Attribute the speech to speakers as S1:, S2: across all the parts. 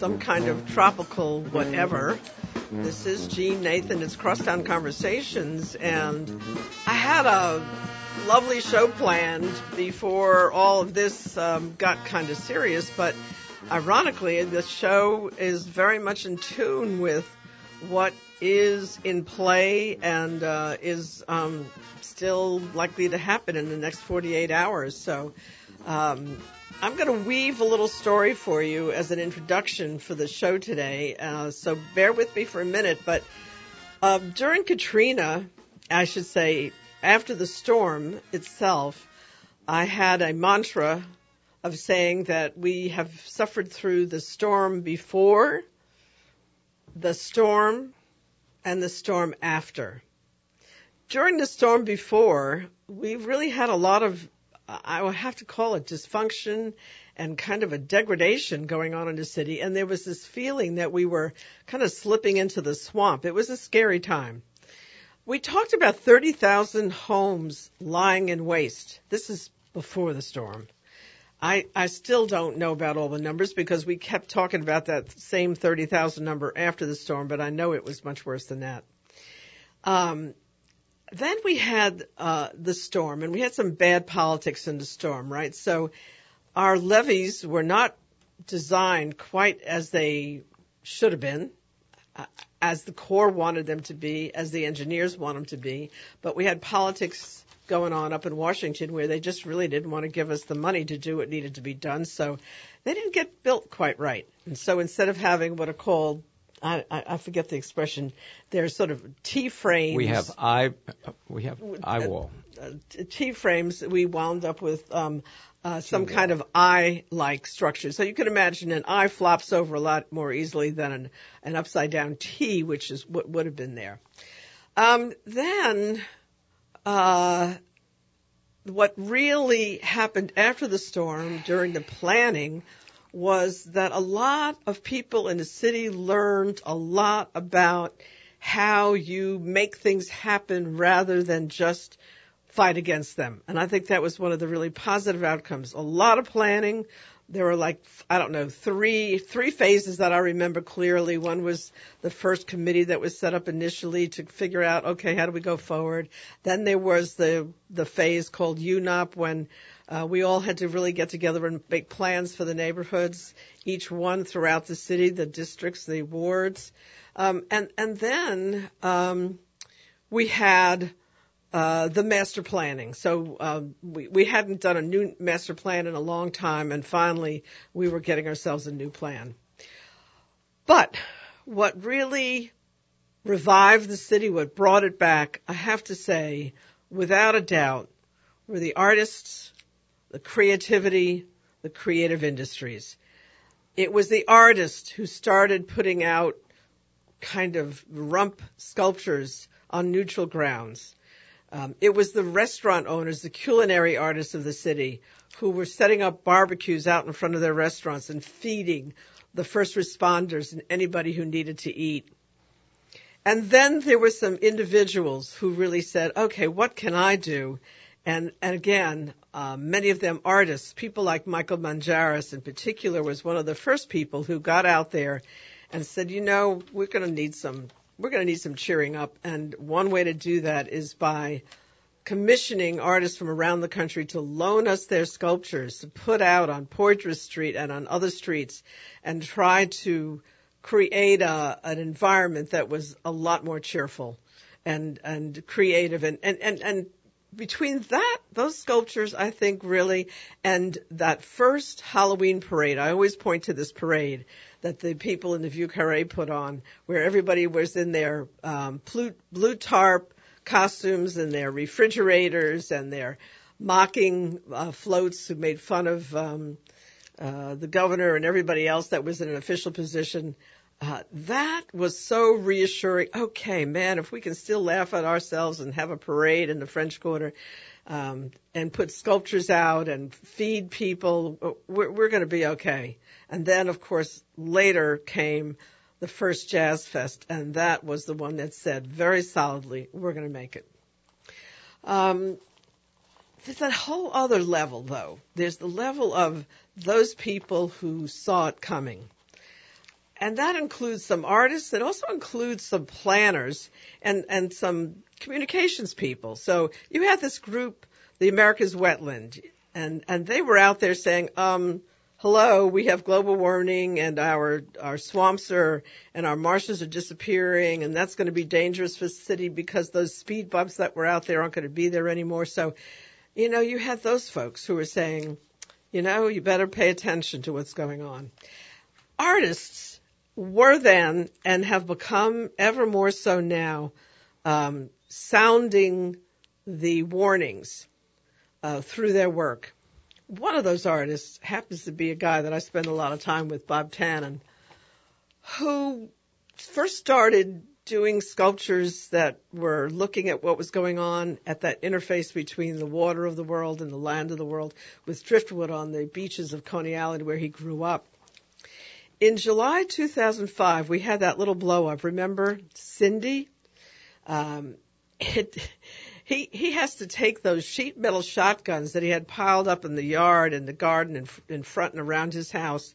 S1: some kind of tropical whatever. This is Jeanne Nathan. It's Crosstown Conversations, and I had a lovely show planned before all of this um, got kind of serious, but ironically, the show is very much in tune with what is in play and uh, is um, still likely to happen in the next 48 hours. So um, I'm going to weave a little story for you as an introduction for the show today. Uh, so bear with me for a minute. But uh, during Katrina, I should say, after the storm itself, I had a mantra of saying that we have suffered through the storm before, the storm, and the storm after. During the storm before, we really had a lot of, I would have to call it dysfunction and kind of a degradation going on in the city. And there was this feeling that we were kind of slipping into the swamp. It was a scary time. We talked about 30,000 homes lying in waste. This is before the storm. I, I still don't know about all the numbers because we kept talking about that same 30,000 number after the storm, but I know it was much worse than that. Um, then we had uh, the storm, and we had some bad politics in the storm, right? So our levees were not designed quite as they should have been, uh, as the Corps wanted them to be, as the engineers want them to be, but we had politics going on up in Washington where they just really didn't want to give us the money to do what needed to be done. So they didn't get built quite right. And so instead of having what are called I, I forget the expression. They're sort of T frames.
S2: We have eye, we have eye wall.
S1: Uh, T frames. We wound up with um, uh, some kind of eye-like structure. So you can imagine an eye flops over a lot more easily than an, an upside down T, which is what would have been there. Um, then uh, what really happened after the storm during the planning was that a lot of people in the city learned a lot about how you make things happen rather than just fight against them. And I think that was one of the really positive outcomes. A lot of planning, there were like I don't know three three phases that I remember clearly. One was the first committee that was set up initially to figure out okay how do we go forward. Then there was the the phase called UNOP when uh, we all had to really get together and make plans for the neighborhoods, each one throughout the city, the districts, the wards, um, and and then um, we had uh, the master planning. So uh, we we hadn't done a new master plan in a long time, and finally we were getting ourselves a new plan. But what really revived the city, what brought it back, I have to say, without a doubt, were the artists, the creativity, the creative industries. It was the artists who started putting out kind of rump sculptures on neutral grounds um, it was the restaurant owners, the culinary artists of the city, who were setting up barbecues out in front of their restaurants and feeding the first responders and anybody who needed to eat. And then there were some individuals who really said, okay, what can I do? And, and again, uh, many of them artists, people like Michael Manjarris in particular was one of the first people who got out there and said, you know, we're going to need some we're going to need some cheering up. And one way to do that is by commissioning artists from around the country to loan us their sculptures to put out on Poydras Street and on other streets and try to create a, an environment that was a lot more cheerful and, and creative and, and, and, and between that, those sculptures, I think really, and that first Halloween parade, I always point to this parade that the people in the Vieux Carre put on, where everybody was in their um, blue, blue tarp costumes and their refrigerators and their mocking uh, floats who made fun of um, uh, the governor and everybody else that was in an official position. Uh, that was so reassuring. Okay, man, if we can still laugh at ourselves and have a parade in the French Quarter, um, and put sculptures out and feed people, we're, we're going to be okay. And then, of course, later came the first Jazz Fest, and that was the one that said very solidly, we're going to make it. Um, there's a whole other level, though. There's the level of those people who saw it coming. And that includes some artists. It also includes some planners and, and some communications people. So you had this group, the America's Wetland, and, and they were out there saying, um, hello, we have global warming and our, our swamps are, and our marshes are disappearing and that's going to be dangerous for the city because those speed bumps that were out there aren't going to be there anymore. So, you know, you had those folks who were saying, you know, you better pay attention to what's going on. Artists were then and have become ever more so now, um, sounding the warnings uh, through their work one of those artists happens to be a guy that I spend a lot of time with, Bob Tannen, who first started doing sculptures that were looking at what was going on at that interface between the water of the world and the land of the world with driftwood on the beaches of Coney Island where he grew up. In July 2005, we had that little blow up. Remember Cindy? Um, it, he he has to take those sheet metal shotguns that he had piled up in the yard and the garden in, in front and around his house,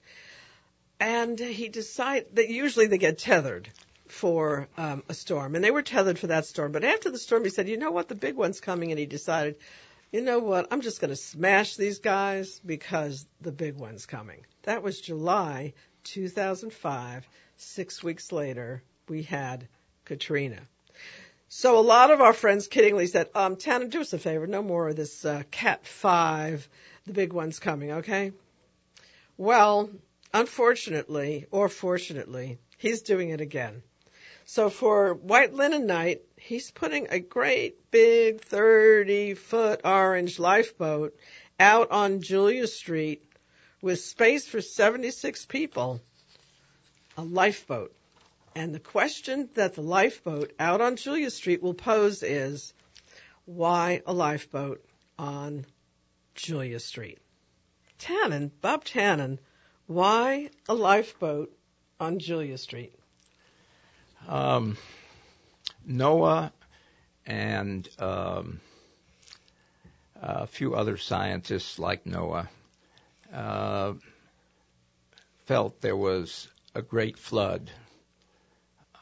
S1: and he decided that usually they get tethered for um, a storm, and they were tethered for that storm. But after the storm, he said, "You know what? The big one's coming," and he decided, "You know what? I'm just going to smash these guys because the big one's coming." That was July 2005. Six weeks later, we had Katrina. So a lot of our friends kiddingly said, um, Tana, do us a favor, no more of this uh, Cat 5, the big one's coming, okay? Well, unfortunately, or fortunately, he's doing it again. So for White Linen Night, he's putting a great big 30 foot orange lifeboat out on Julia Street with space for 76 people. A lifeboat. And the question that the lifeboat out on Julia Street will pose is, why a lifeboat on Julia Street? Tannen, Bob Tannen, why a lifeboat on Julia Street?
S2: Um, Noah and um, a few other scientists like Noah uh, felt there was a great flood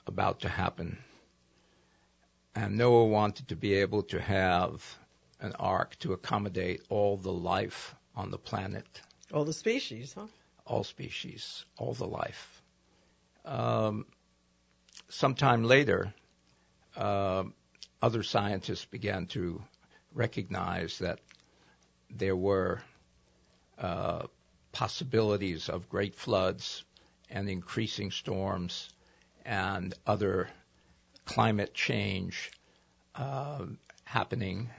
S2: about to happen. And Noah wanted to be able to have an ark to accommodate all the life on the planet.
S1: All the species, huh?
S2: All species, all the life. Um, sometime later, uh, other scientists began to recognize that there were uh, possibilities of great floods and increasing storms and other climate change uh, happening,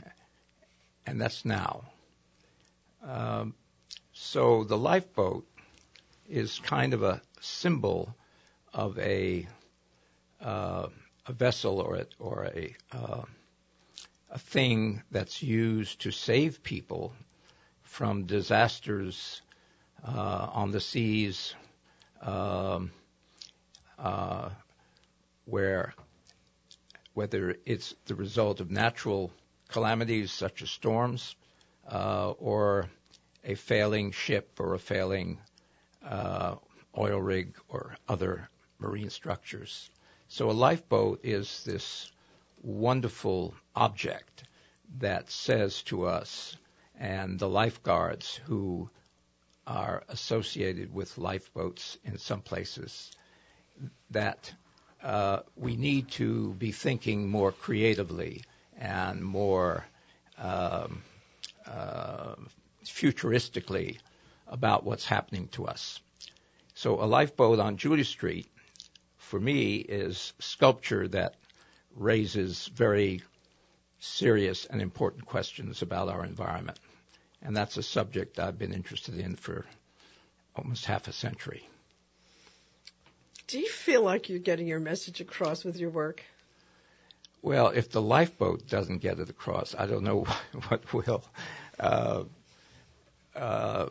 S2: and that's now. Um, so the lifeboat is kind of a symbol of a uh, a vessel or a, or a uh, a thing that's used to save people from disasters uh, on the seas. Um, uh, where whether it's the result of natural calamities such as storms uh, or a failing ship or a failing uh, oil rig or other marine structures. So a lifeboat is this wonderful object that says to us and the lifeguards who are associated with lifeboats in some places that uh, we need to be thinking more creatively and more um, uh, futuristically about what's happening to us. So a lifeboat on Julia Street, for me, is sculpture that raises very serious and important questions about our environment. And that's a subject I've been interested in for almost half a century.
S1: Do you feel like you're getting your message across with your work?
S2: Well, if the lifeboat doesn't get it across, I don't know what will. Uh, uh,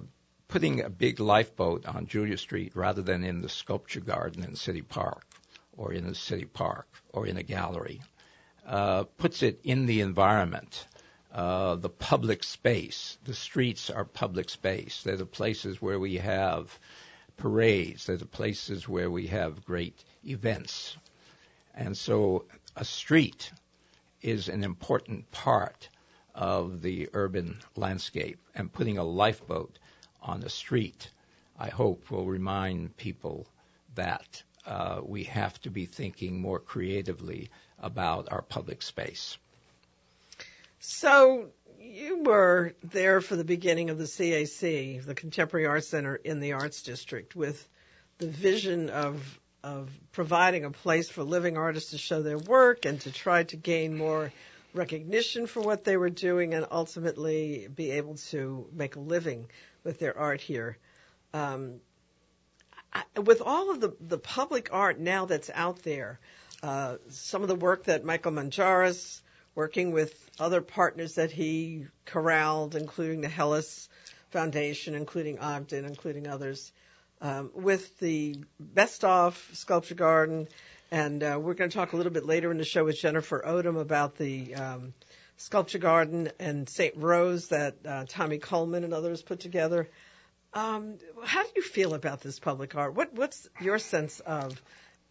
S2: putting a big lifeboat on Julia Street rather than in the sculpture garden in City Park or in a city park or in a gallery uh, puts it in the environment uh, the public space. The streets are public space. They're the places where we have parades. They're the places where we have great events. And so a street is an important part of the urban landscape. And putting a lifeboat on a street, I hope, will remind people that uh, we have to be thinking more creatively about our public space.
S1: So you were there for the beginning of the CAC, the Contemporary Arts Center in the Arts District, with the vision of of providing a place for living artists to show their work and to try to gain more recognition for what they were doing and ultimately be able to make a living with their art here. Um, I, with all of the, the public art now that's out there, uh, some of the work that Michael Manjarris, working with other partners that he corralled, including the Helis Foundation, including Ogden, including others, um, with the Besthoff Sculpture Garden, and uh, we're going to talk a little bit later in the show with Jennifer Odom about the um, Sculpture Garden and St. Rose that uh, Tommy Coleman and others put together. Um, how do you feel about this public art? What, what's your sense of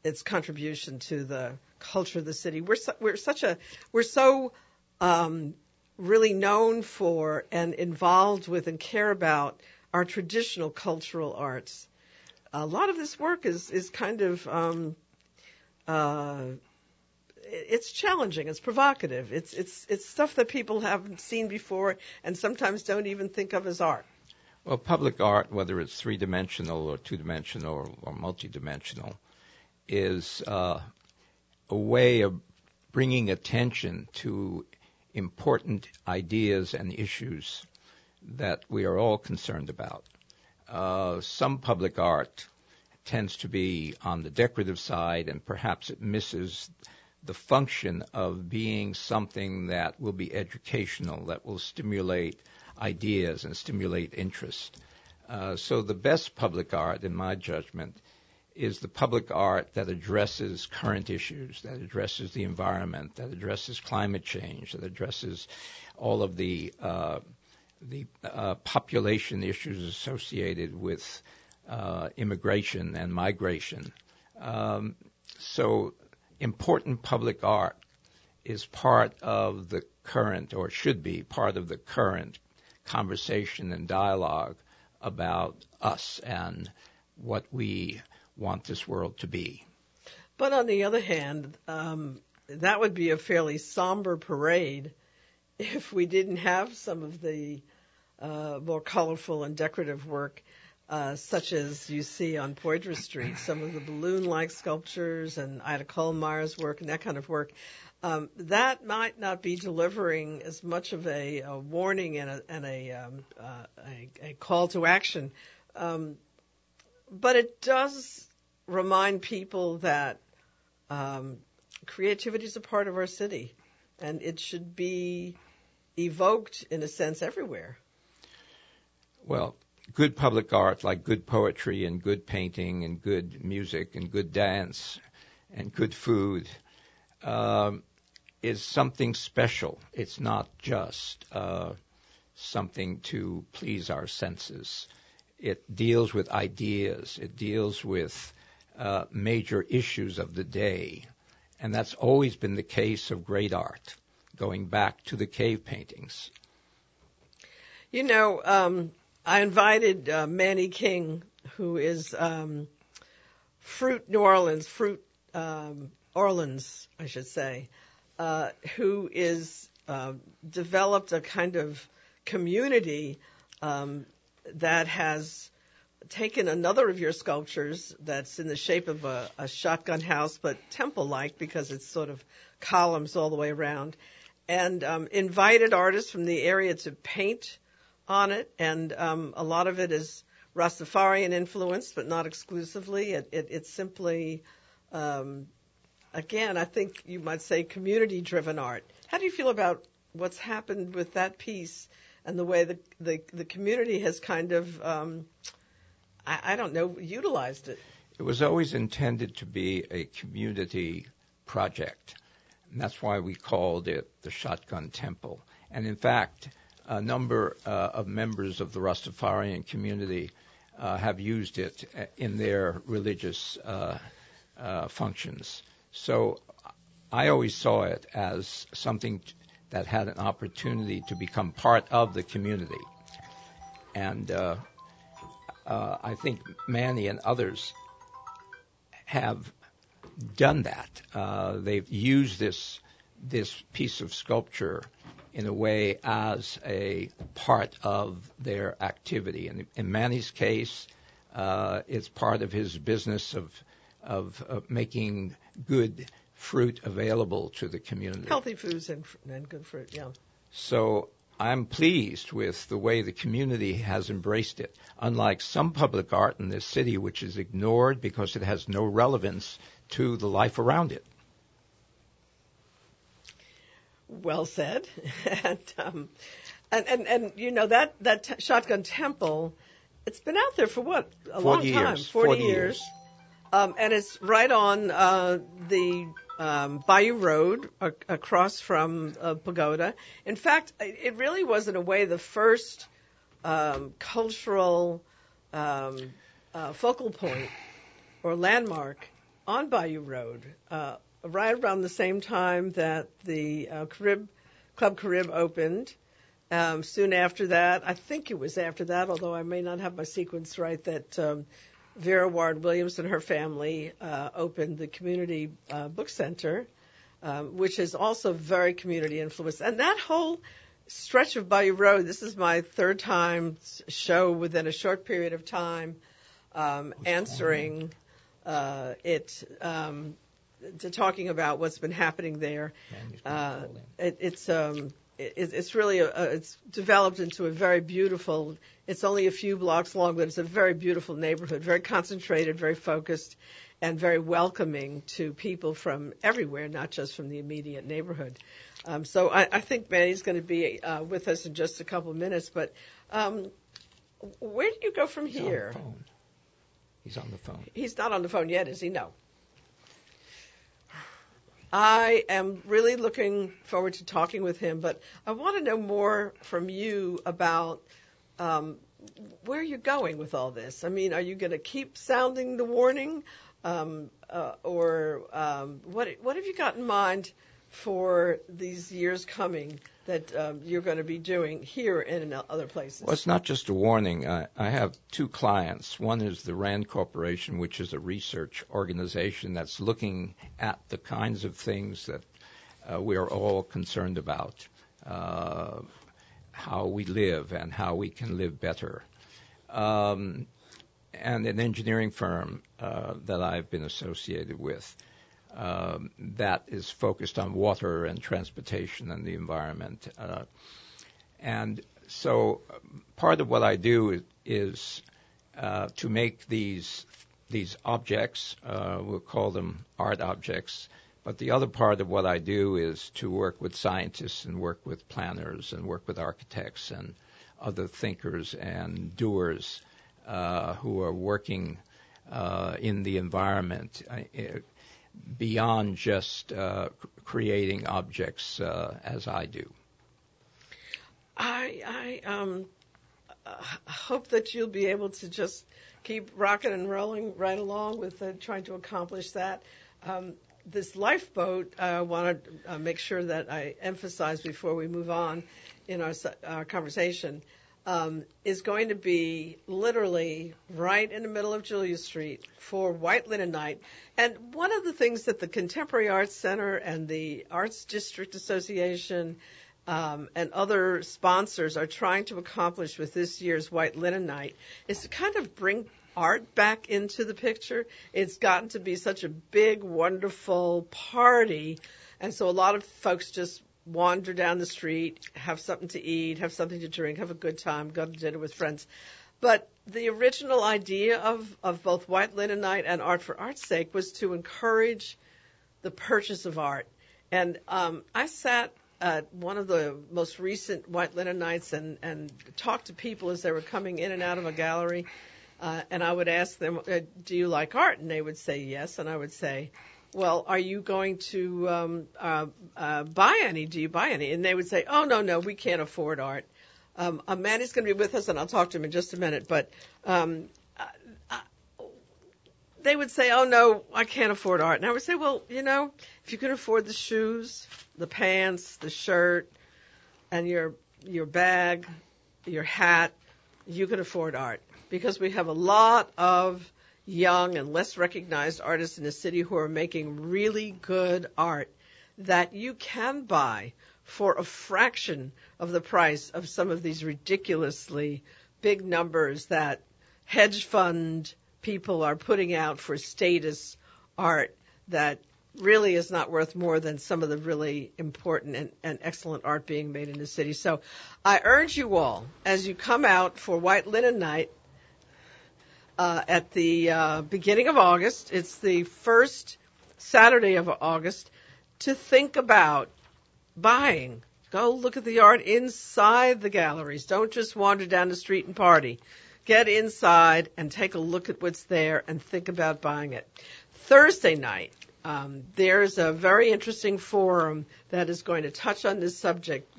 S1: its contribution to the culture of the city? We're su- we're such a we're so um, really known for and involved with and care about our traditional cultural arts a lot of this work is is kind of um, uh, it's challenging. It's provocative. It's it's it's stuff that people haven't seen before and sometimes don't even think of as art.
S2: Well, public art, whether it's three dimensional or two dimensional or, or multi-dimensional, is uh, a way of bringing attention to important ideas and issues that we are all concerned about. Uh, some public art tends to be on the decorative side, and perhaps it misses the function of being something that will be educational, that will stimulate ideas and stimulate interest. Uh, so the best public art, in my judgment, is the public art that addresses current issues, that addresses the environment, that addresses climate change, that addresses all of the uh, the uh, population issues associated with uh, immigration and migration. Um, so important public art is part of the current, or should be part of the current conversation and dialogue about us and what we want this world to be.
S1: But on the other hand, um, that would be a fairly somber parade if we didn't have some of the uh, more colorful and decorative work, uh, such as you see on Poydras Street, some of the balloon-like sculptures and Ida Kohlmeyer's work and that kind of work. Um, that might not be delivering as much of a, a warning and a, and a, um, uh, a, a, call to action, um, but it does remind people that um, creativity is a part of our city, and it should be evoked in a sense everywhere.
S2: Well, good public art, like good poetry and good painting and good music and good dance and good food, um, is something special. It's not just uh, something to please our senses. It deals with ideas. It deals with uh, major issues of the day. And that's always been the case of great art, going back to the cave paintings.
S1: You know, um, I invited uh, Manny King, who is um, Fruit New Orleans, Fruit um, Orleans, I should say, uh, who is uh, developed a kind of community um, that has taken another of your sculptures that's in the shape of a, a shotgun house, but temple-like because it's sort of columns all the way around, and um, invited artists from the area to paint on it, and um, a lot of it is Rastafarian influenced, but not exclusively. It, it, it's simply, um, again, I think you might say community-driven art. How do you feel about what's happened with that piece and the way the the, the community has kind of, um, I, I don't know, utilized it?
S2: It was always intended to be a community project. And that's why we called it the Shotgun Temple. And in fact, a number uh, of members of the Rastafarian community uh, have used it in their religious uh, uh, functions. So I always saw it as something that had an opportunity to become part of the community. And uh, uh, I think Manny and others have done that. Uh, they've used this this piece of sculpture in a way as a part of their activity. And in Manny's case, uh, it's part of his business of of uh, making good fruit available to the community.
S1: Healthy foods and, and good fruit, yeah.
S2: So I'm pleased with the way the community has embraced it. Unlike some public art in this city, which is ignored because it has no relevance to the life around it.
S1: Well said. and, um, and, and, and, you know, that, that t- shotgun temple, it's been out there for what? A long
S2: years.
S1: time.
S2: 40,
S1: 40
S2: years.
S1: years. Um, and it's right on uh, the um, Bayou Road a- across from uh, Pagoda. In fact, it really was in a way the first um, cultural um, uh, focal point or landmark on Bayou Road. Uh, right around the same time that the uh, Carib Club Carib opened. Um, soon after that, I think it was after that, although I may not have my sequence right, that um, Vera Warren-Williams and her family uh, opened the Community uh, Book Center, um, which is also very community influenced. And that whole stretch of Bayou Road, this is my third time show within a short period of time um, answering uh, it um, to talking about what's been happening there. Uh, it, it's um, it's really a, it's developed into a very beautiful. It's only a few blocks long, but it's a very beautiful neighborhood, very concentrated, very focused, and very welcoming to people from everywhere, not just from the immediate neighborhood. Um, so I, I think Manny's going to be uh, with us in just a couple of minutes. But um, where do you go from
S2: He's
S1: here?
S2: On the phone. He's on the phone.
S1: He's not on the phone yet, is he? No. I am really looking forward to talking with him, but I want to know more from you about um, where you're going with all this. I mean, are you going to keep sounding the warning, um, uh, or um, what? What have you got in mind for these years coming that um, you're going to be doing here and in other places?
S2: Well, it's not just a warning. I, I have two clients. One is the RAND Corporation, which is a research organization that's looking at the kinds of things that uh, we are all concerned about. Uh, how we live and how we can live better. Um, and an engineering firm uh, that I've been associated with um, that is focused on water and transportation and the environment. Uh, and so part of what I do is, is uh, to make these these objects, uh, we'll call them art objects, but the other part of what I do is to work with scientists and work with planners and work with architects and other thinkers and doers uh, who are working uh, in the environment uh, beyond just uh, creating objects uh, as I do.
S1: I, I um, hope that you'll be able to just keep rocking and rolling right along with uh, trying to accomplish that. Um, this lifeboat, I want to uh, make sure that I emphasize before we move on in our, our conversation, is going to be literally right in the middle of Julia Street for White Linen Night. And one of the things that the Contemporary Arts Center and the Arts District Association um, and other sponsors are trying to accomplish with this year's White Linen Night is to kind of bring art back into the picture. It's gotten to be such a big, wonderful party. And so a lot of folks just wander down the street, have something to eat, have something to drink, have a good time, go to dinner with friends. But the original idea of, of both White Linen Night and Art for Art's sake was to encourage the purchase of art. And um, I sat at one of the most recent White Linen Nights and, and talked to people as they were coming in and out of a gallery. Uh, and I would ask them, uh, "Do you like art?" And they would say yes, and I would say, well, are you going to um, uh, uh, buy any? Do you buy any? And they would say, oh, no, no, we can't afford art. Um, uh, Manny's going to be with us, and I'll talk to him in just a minute. But um, uh, uh, they would say, oh, no, I can't afford art. And I would say, well, you know, if you can afford the shoes, the pants, the shirt, and your your bag, your hat, you can afford art because we have a lot of young and less recognized artists in the city who are making really good art that you can buy for a fraction of the price of some of these ridiculously big numbers that hedge fund people are putting out for status art that really is not worth more than some of the really important and, and, excellent art being made in the city. So I urge you all, as you come out for White Linen Night uh, at the uh, beginning of August, it's the first Saturday of August, to think about buying. Go look at the art inside the galleries. Don't just wander down the street and party. Get inside and take a look at what's there and think about buying it. Thursday night, um, there's a very interesting forum that is going to touch on this subject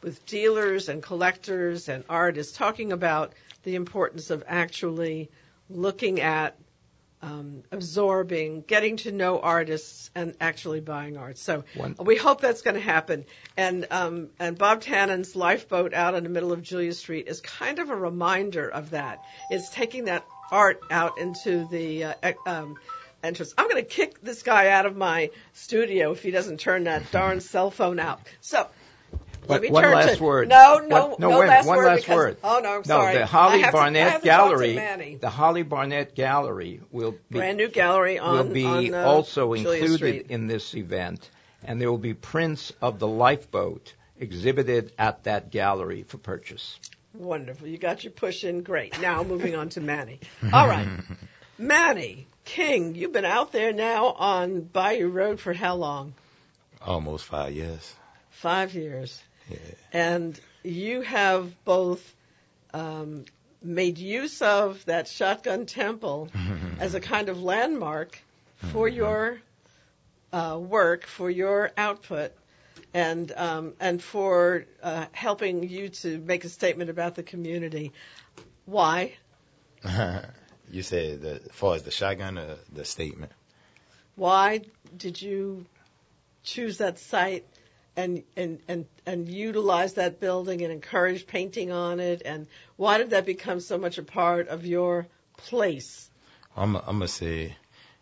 S1: with dealers and collectors and artists talking about the importance of actually looking at um, absorbing, getting to know artists, and actually buying art. So One. we hope that's going to happen. And um, and Bob Tannen's lifeboat out in the middle of Julia Street is kind of a reminder of that. It's taking that art out into the uh, um, entrance. I'm going to kick this guy out of my studio if he doesn't turn that darn cell phone out. So. Let me
S2: one
S1: turn
S2: last
S1: to,
S2: word.
S1: No, no,
S2: no,
S1: no
S2: wait,
S1: last
S2: one
S1: word
S2: last
S1: because,
S2: word.
S1: Oh no, I'm
S2: no,
S1: sorry.
S2: the Holly
S1: I
S2: Barnett
S1: to,
S2: Gallery, the Holly Barnett Gallery will be
S1: brand new gallery on
S2: will be
S1: on, uh,
S2: also
S1: Julia
S2: included
S1: Street.
S2: in this event, and there will be prints of the lifeboat exhibited at that gallery for purchase.
S1: Wonderful. You got your push in. Great. Now moving on to Manny. All right. Manny King, you've been out there now on Bayou Road for how long?
S3: Almost five years.
S1: Five years.
S3: Yeah.
S1: And you have both um, made use of that shotgun temple as a kind of landmark for mm-hmm. your uh, work, for your output, and um, and for uh, helping you to make a statement about the community. Why?
S3: you said the, as far as the shotgun or the statement.
S1: Why did you choose that site and and and and utilize that building and encourage painting on it? And why did that become so much a part of your place?
S3: I'm I'm gonna say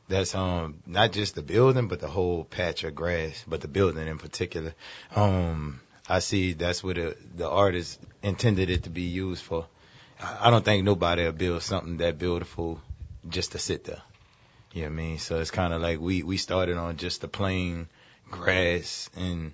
S3: that's um not just the building, but the whole patch of grass, but the building in particular. Um, I see that's what the the artist intended it to be used for. I don't think nobody will build something that beautiful just to sit there. You know what I mean? So it's kind of like we we started on just the plain grass and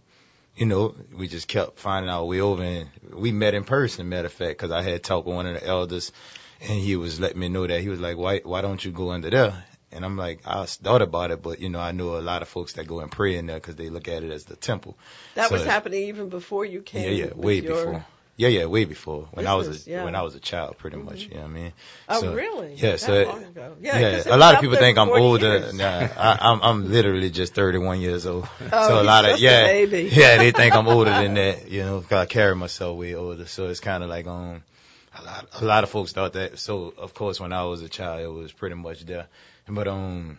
S3: you know, we just kept finding our way over and we met in person, matter of fact, cause I had talked with one of the elders and he was letting me know that he was like, why, why don't you go under there? And I'm like, I thought about it, but you know, I know a lot of folks that go and pray in there because they look at it as the temple.
S1: That so, was happening even before you came.
S3: Yeah, yeah, way
S1: your...
S3: before. Yeah, yeah, way before when
S1: business,
S3: I was a
S1: yeah.
S3: when I was a child, pretty
S1: mm-hmm.
S3: much. You know what I mean?
S1: Oh,
S3: so,
S1: really?
S3: Yeah.
S1: That
S3: so.
S1: Yeah.
S3: yeah a lot of people think I'm older.
S1: Years.
S3: Nah, I, I'm I'm literally just 31 years old.
S1: Oh,
S3: so a lot of yeah, yeah, they think I'm older than that. You know, cause I carry myself way older. So it's kind of like um, a lot a lot of folks thought that. So of course, when I was a child, it was pretty much there. But um,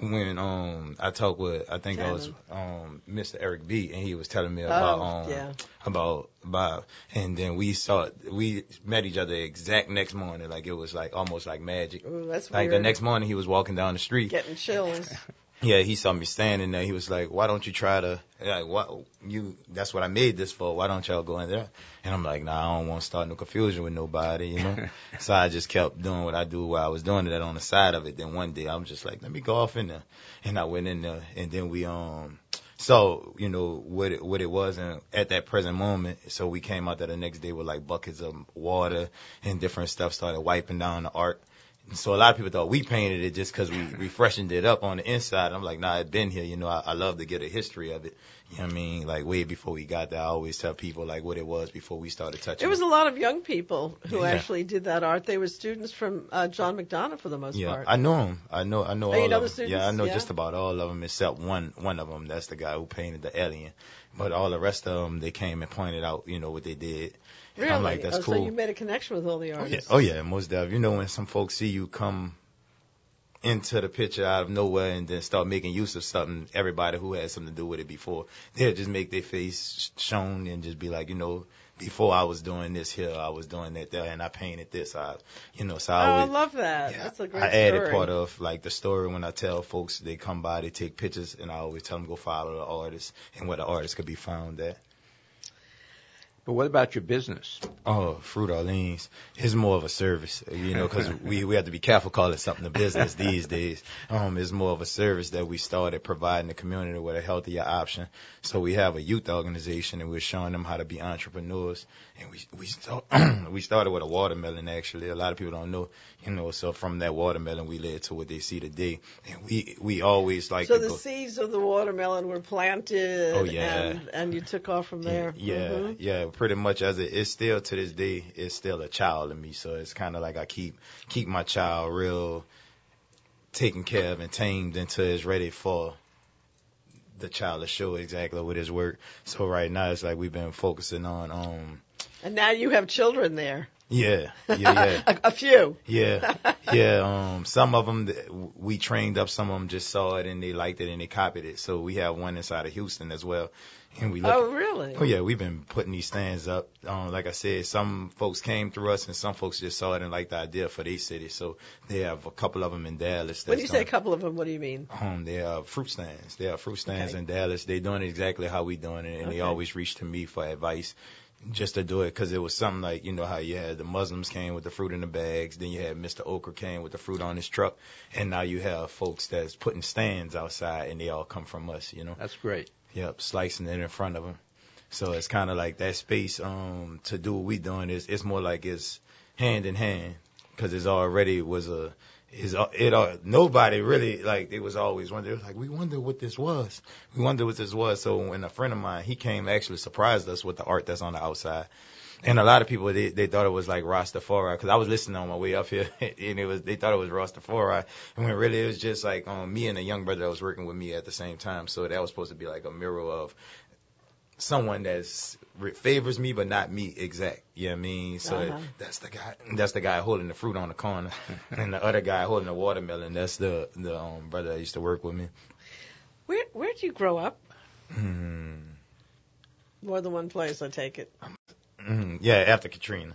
S3: when um I talked with I think I was um Mr. Eric B and he was telling me about
S1: oh,
S3: um
S1: yeah.
S3: about about and then we saw we met each other exact next morning like it was like almost like magic.
S1: Ooh, that's
S3: like
S1: weird.
S3: the next morning he was walking down the street
S1: getting chills.
S3: yeah, he saw me standing there. He was like, "Why don't you try to? Like, what you? That's what I made this for. Why don't y'all go in there?" And I'm like, "Nah, I don't want to start no confusion with nobody, you know." so I just kept doing what I do while I was doing it on the side of it. Then one day I'm just like, "Let me go off in there," and I went in there, and then we um. So you know what it, what it was, and at that present moment, so we came out there the next day with like buckets of water and different stuff, started wiping down the art so a lot of people thought we painted it just because we refreshened it up on the inside. I'm like, nah, it's been here. You know, I, I love to get a history of it. You know what I mean? Like way before we got there, I always tell people like what it was before we started touching.
S1: There was
S3: it.
S1: a lot of young people who
S3: Yeah.
S1: actually did that art. They were students from uh, John McDonogh for the most
S3: Yeah,
S1: part.
S3: I know him. I know. I know
S1: Oh, you
S3: all
S1: know
S3: of
S1: the
S3: them.
S1: students?
S3: Yeah, I know
S1: Yeah.
S3: just about all of them except one. One of them. That's the guy who painted the alien. But all the rest of them, they came and pointed out, you know, what they did.
S1: Really?
S3: I'm like, that's
S1: oh,
S3: cool.
S1: So you made a connection with all the
S3: Oh yeah,
S1: artists.
S3: oh yeah, most definitely. You know when some folks see you come into the picture out of nowhere and then start making use of something, everybody who had something to do with it before, they'll just make their face shown and just be like, you know, before I was doing this here, I was doing that there, and I painted this. I, you know, so
S1: Oh,
S3: I
S1: I love that.
S3: yeah,
S1: That's a great
S3: I added
S1: story.
S3: part of like the story when I tell folks they come by, they take pictures, and I always tell them go follow the artist and where the artist could be found at.
S2: But what about your business?
S3: Oh, Fruit Orleans is more of a service, you know, because we, we have to be careful calling something a business these days. Um, it's more of a service that we started providing the community with a healthier option. So we have a youth organization and we're showing them how to be entrepreneurs. And we, we, start, we started with a watermelon actually. A lot of people don't know, you know, so from that watermelon we led to what they see today. And we, we always like
S1: so the
S3: go.
S1: seeds of the watermelon were planted.
S3: Oh, yeah.
S1: And, and you took off from there.
S3: Yeah,
S1: Mhm.
S3: yeah, pretty much as it's still to this day, it's still a child in me. So it's kind of like I keep keep my child real taken care of and tamed until it's ready for the child to show exactly what his work. So right now it's like we've been focusing on um
S1: And now you have children there.
S3: Yeah yeah yeah
S1: a, a few.
S3: yeah yeah um some of them we trained up some of them just saw it and they liked it and they copied it. So we have one inside of Houston as well, and we look
S1: Oh, really?
S3: Oh yeah, we've been putting these stands up. Um, like I said, some folks came through us, and some folks just saw it and liked the idea for their city. So they have a couple of them in Dallas.
S1: When you say a couple of them, what do you mean?
S3: um, they are fruit stands. They are fruit stands
S1: Okay.
S3: in Dallas. They're doing exactly how we're doing it, and they always reach to me for advice, just to do it because it was something like you know how you had the Muslims came with the fruit in the bags, then you had Mr. Okra came with the fruit on his truck, and now you have folks that's putting stands outside, and they all come from us. You know.
S2: That's great.
S3: Yep, slicing it in front of them. So it's kind of like that space um to do what we doing is it's more like it's hand in hand because it's already was a is it uh, nobody really like it was always wonder like we wonder what this was. We wonder what this was. So when a friend of mine he came actually surprised us with the art that's on the outside. And a lot of people they they thought it was like Rastafari because I was listening on my way up here and it was they thought it was Rastafari. And when really it was just like um me and a young brother that was working with me at the same time. So that was supposed to be like a mirror of someone that's re- favors me but not me exact. You know what I mean? So
S1: Uh-huh.
S3: that's the guy. That's the guy holding the fruit on the corner, and the other guy holding the watermelon. That's the the um, brother that used to work with me.
S1: Where Where did you grow up?
S3: Hmm.
S1: More than one place, I take it.
S3: Mhm. Yeah, after Katrina.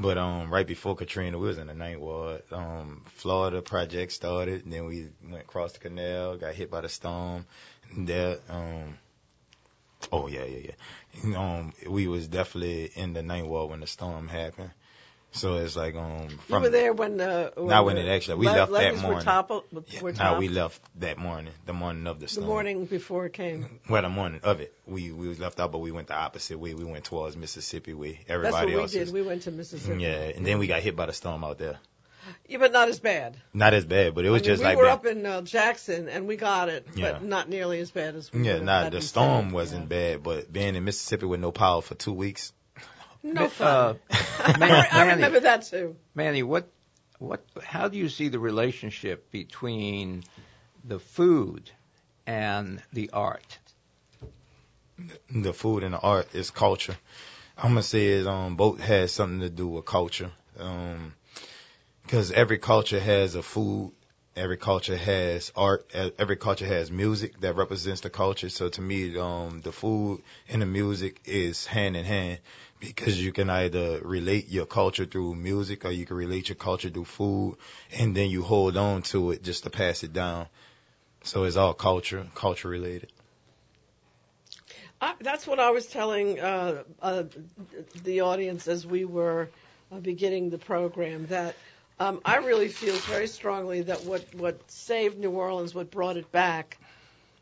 S3: But um, right before Katrina, we was in the ninth ward. Um, Florida project started, and then we went across the canal, got hit by the storm. And there, um, oh yeah, yeah, yeah. You Um, we was definitely in the ninth ward when the storm happened. So it's like um,
S1: You were there when the. when
S3: Not when it actually- we
S1: le-
S3: left that
S1: levees Were
S3: morning.
S1: toppled,
S3: yeah,
S1: were
S3: no,
S1: topped
S3: we left that morning, the morning of the storm.
S1: the morning before it came.
S3: Well, the morning of it, we we was left out, but we went the opposite way. We went towards Mississippi way.
S1: That's
S3: Everybody
S1: what we
S3: else
S1: did.
S3: is-
S1: We went to Mississippi.
S3: yeah, and then we got hit by the storm out there.
S1: Yeah, but not as bad.
S3: Not as bad, but it was
S1: I mean,
S3: just
S1: we
S3: like we
S1: were
S3: that.
S1: up in uh, Jackson and we got it,
S3: Yeah.
S1: but not nearly as bad as we
S3: yeah,
S1: would have
S3: nah,
S1: had
S3: the
S1: in
S3: storm
S1: Philly.
S3: wasn't bad, but being in Mississippi with no power for two weeks.
S1: No
S2: Uh,
S1: fun.
S2: Man-
S1: I, I remember that too.
S2: Manny, what, what, how do you see the relationship between the food and the art?
S3: The food and the art is culture. I'm gonna say it um both has something to do with culture. Um, because every culture has a food, every culture has art, every culture has music that represents the culture. So to me, um, the food and the music is hand in hand because you can either relate your culture through music or you can relate your culture through food and then you hold on to it just to pass it down. So it's all culture, culture related.
S1: I, that's what I was telling uh, uh, the audience as we were uh, beginning the program. That I really feel very strongly that what what saved New Orleans, what brought it back,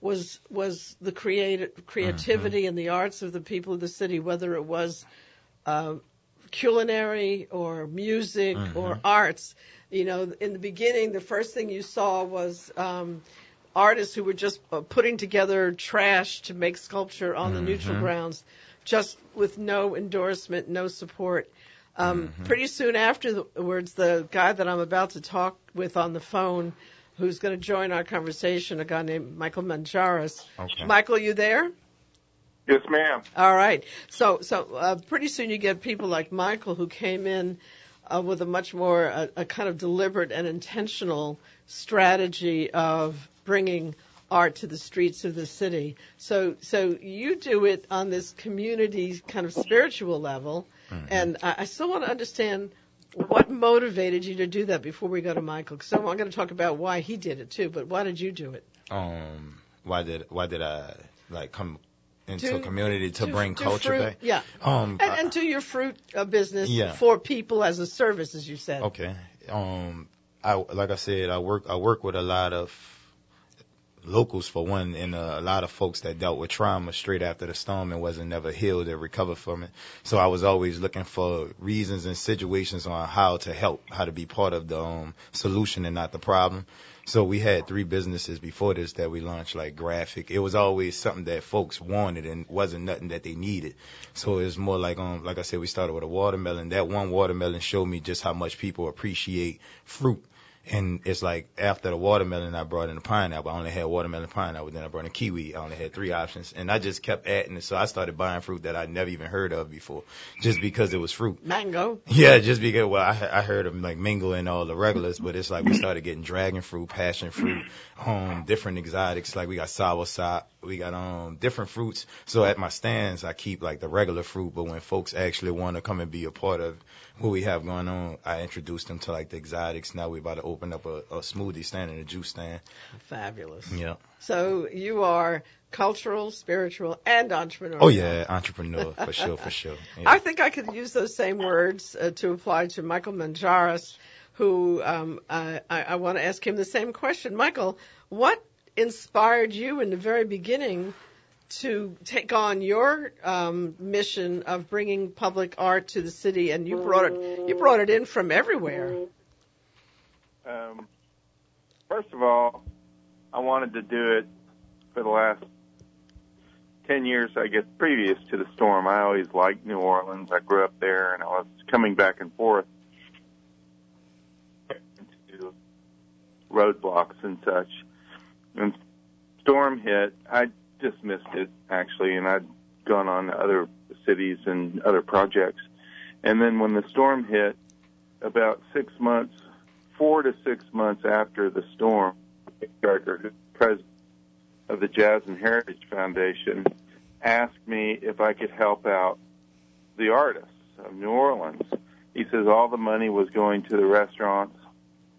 S1: was was the creative creativity and the arts of the people of the city. Whether it was uh, culinary or music
S3: Mm-hmm.
S1: or arts. You know, in the beginning, the first thing you saw was um, artists who were just uh, putting together trash to make sculpture on the neutral
S3: Mm-hmm.
S1: grounds, just with no endorsement, no support. Um,
S3: Mm-hmm.
S1: Pretty soon afterwards, the guy that I'm about to talk with on the phone, who's going to join our conversation, a guy named Michael Manjarris.
S3: Okay.
S1: Michael, you there?
S4: Yes, ma'am.
S1: All right. So, so uh, pretty soon you get people like Michael who came in uh, with a much more uh, a kind of deliberate and intentional strategy of bringing art to the streets of the city. So, so you do it on this community kind of spiritual level, and I, I still want to understand what motivated you to do that before we go to Michael. Because I'm going to talk about why he did it too, but why did you do it?
S3: Um, why did why did I like come into
S1: Do-
S3: a community to
S1: do-
S3: bring
S1: do
S3: culture
S1: fruit-
S3: back?
S1: Yeah.
S3: Um,
S1: and,
S3: I-
S1: and do your fruit uh, business
S3: Yeah.
S1: for people as a service, as you said.
S3: Okay. Um, I like I said, I work I work with a lot of locals for one, and uh, a lot of folks that dealt with trauma straight after the storm and wasn't never healed or recovered from it. So I was always looking for reasons and situations on how to help, how to be part of the um, solution and not the problem. So we had three businesses before this that we launched, like graphic. It was always something that folks wanted and wasn't nothing that they needed. So it was more like, um, like I said, we started with a watermelon. That one watermelon showed me just how much people appreciate fruit. And it's like after the watermelon, I brought in the pineapple. I only had watermelon, pineapple. Then I brought in kiwi. I only had three options, and I just kept adding it. So I started buying fruit that I never even heard of before, just because it was fruit.
S1: Mango.
S3: Yeah, just because. Well, I, I heard of like mingle and all the regulars, but it's like we started getting dragon fruit, passion fruit, um, different exotics. Like we got sour sop, we got um different fruits. So at my stands, I keep like the regular fruit, but when folks actually want to come and be a part of what we have going on, I introduced them to like the exotics. Now we're about to open up a, a smoothie stand and a juice stand.
S1: Fabulous.
S3: Yeah.
S1: So you are cultural, spiritual, and entrepreneurial.
S3: Oh yeah, entrepreneur for sure, for sure. Yeah.
S1: I think I could use those same words uh, to apply to Michael Manjarris, who um, I, I want to ask him the same question. Michael, what inspired you in the very beginning to take on your um, mission of bringing public art to the city? And you brought it you brought it in from everywhere.
S4: Um, first of all, I wanted to do it for the last 10 years, I guess, previous to the storm. I always liked New Orleans. I grew up there and I was coming back and forth to roadblocks and such. And storm hit, I dismissed it actually, and I'd gone on to other cities and other projects. And then when the storm hit, about six months, four to six months after the storm, Striker, who's president of the Jazz and Heritage Foundation, asked me if I could help out the artists of New Orleans. He says all the money was going to the restaurants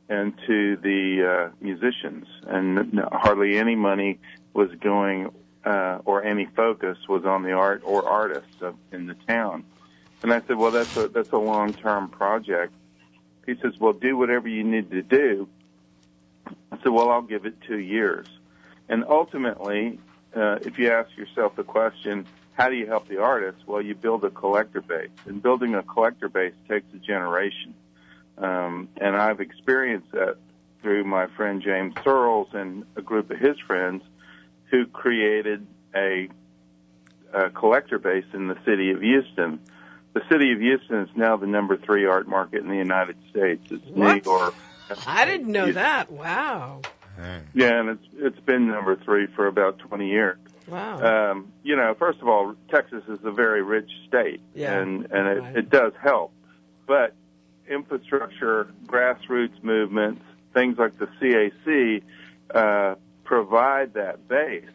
S4: and to the uh, musicians, and hardly any money was going uh, or any focus was on the art or artists of, in the town. And I said, well, that's a that's a long term project. He says, well, do whatever you need to do. I said, well, I'll give it two years. And ultimately, uh, if you ask yourself the question, how do you help the artists? Well, you build a collector base, and building a collector base takes a generation. Um, and I've experienced that through my friend James Surls and a group of his friends who created a, a collector base in the city of Houston. The city of Houston is now the number three art market in the United States. It's
S1: What?
S4: New York.
S1: I didn't know
S4: Houston.
S1: that. Wow.
S4: Yeah, and it's it's been number three for about 20 years.
S1: Wow.
S4: Um, you know, first of all, Texas is a very rich state,
S1: Yeah,
S4: and and it,
S1: right.
S4: it does help. But infrastructure, grassroots movements, things like the CAC uh, provide that base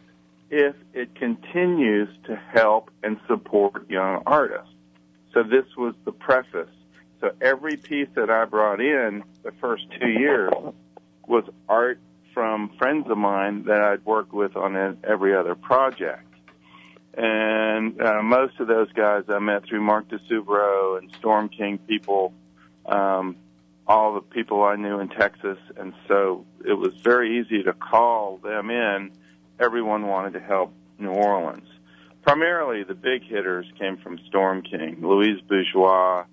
S4: if it continues to help and support young artists. So this was the preface. So every piece that I brought in the first two years was art from friends of mine that I'd worked with on every other project. And uh, most of those guys I met through Mark di Suvero and Storm King people, um, all the people I knew in Texas. And so it was very easy to call them in. Everyone wanted to help New Orleans. Primarily, the big hitters came from Storm King, Louise Bourgeois,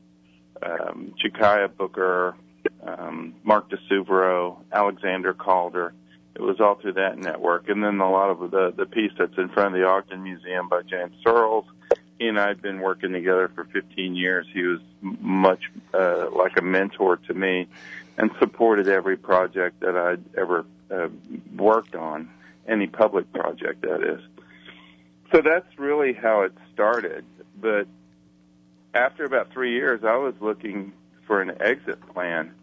S4: um, Chakaia Booker, um, Mark di Suvero, Alexander Calder. It was all through that network, and then a lot of the the piece that's in front of the Ogden Museum by James Surls. He and I had been working together for 15 years. He was much uh, like a mentor to me, and supported every project that I'd ever uh, worked on, any public project that is. So that's really how it started. But after about three years, I was looking for an exit plan.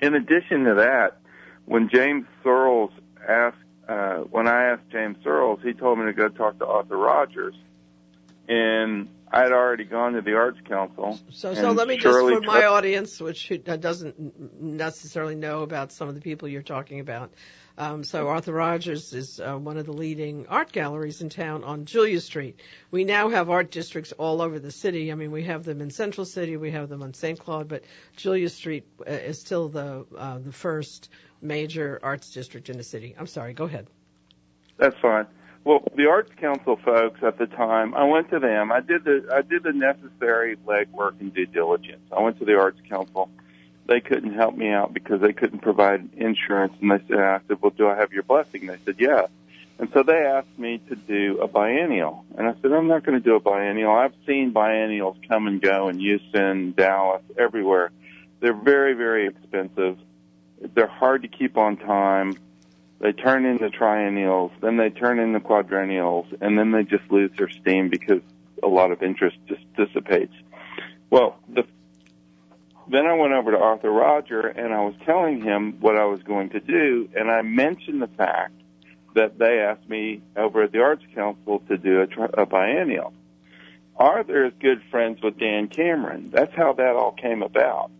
S4: In addition to that, when James Surls asked, uh, when I asked James Surls, he told me to go talk to Arthur Rogers. And I'd already gone to the Arts Council.
S1: So, so let me Shirley just, for my audience, which doesn't necessarily know about some of the people you're talking about, um, so Arthur Rogers is uh, one of the leading art galleries in town on Julia Street. We now have art districts all over the city. I mean, we have them in Central City, we have them on St. Claude, but Julia Street uh, is still the uh, the first major arts district in the city. I'm sorry, go ahead.
S4: That's fine. Well, the Arts Council folks at the time, I went to them. I did the I did the necessary legwork and due diligence. I went to the Arts Council they couldn't help me out because they couldn't provide insurance. And they said, I said, well, do I have your blessing? They said, yeah. And so they asked me to do a biennial. And I said, I'm not going to do a biennial. I've seen biennials come and go in Houston, Dallas, everywhere. They're very, very expensive. They're hard to keep on time. They turn into triennials, then they turn into quadrennials, and then they just lose their steam because a lot of interest just dissipates. Well, the then I went over to Arthur Roger and I was telling him what I was going to do, and I mentioned the fact that they asked me over at the Arts Council to do a, a biennial. Arthur is good friends with Dan Cameron. That's how that all came about.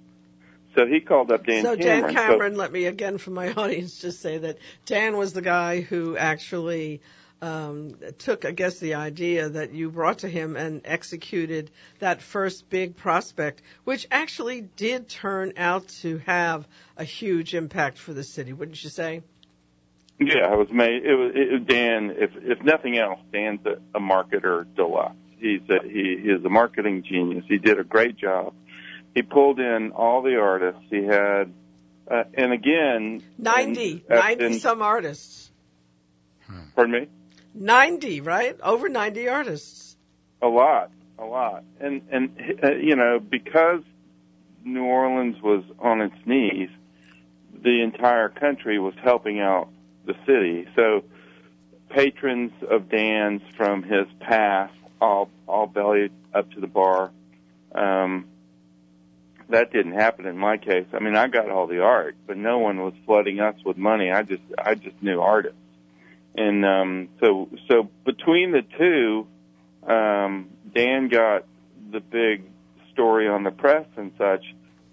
S4: So he called up Dan
S1: so
S4: Cameron.
S1: Dan Cameron, so, let me again for my audience just say that Dan was the guy who actually um, took, I guess, the idea that you brought to him and executed that first big prospect, which actually did turn out to have a huge impact for the city, wouldn't you say?
S4: Yeah, it was made. It was it, Dan. If if nothing else, Dan's a, a marketer deluxe. He's a, he, he is a marketing genius. He did a great job. He pulled in all the artists. He had, uh, and again,
S1: 90, 90 some artists.
S4: Pardon me?
S1: 90, right? Over 90 artists.
S4: A lot, a lot. And, and, uh, you know, because New Orleans was on its knees, the entire country was helping out the city. So patrons of Dan's from his past all, all bellied up to the bar. Um, that didn't happen in my case. I mean, I got all the art, but no one was flooding us with money. I just, I just knew artists and um, so so between the two, um, Dan got the big story on the press and such,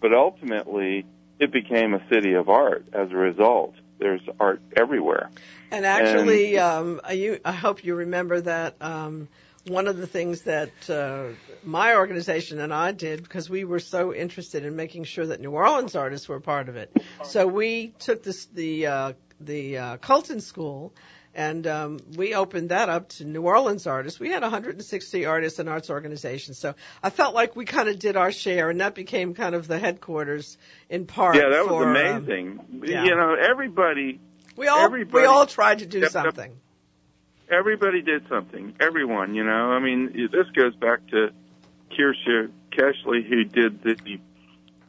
S4: but ultimately it became a city of art as a result. There's art everywhere.
S1: And actually, and, um, you, I hope you remember that. Um, one of the things that uh, my organization and I did because we were so interested in making sure that New Orleans artists were part of it. So we took this the uh, the uh, Colton School and um, we opened that up to New Orleans artists. We had 160 artists and arts organizations, so I felt like we kind of did our share, and that became kind of the headquarters in part.
S4: Yeah, that
S1: for,
S4: was amazing. Um, yeah. You know, everybody.
S1: We all
S4: everybody,
S1: we all tried to do something.
S4: Everybody did something. Everyone, you know. I mean, this goes back to Kirsha Kaechele, who did the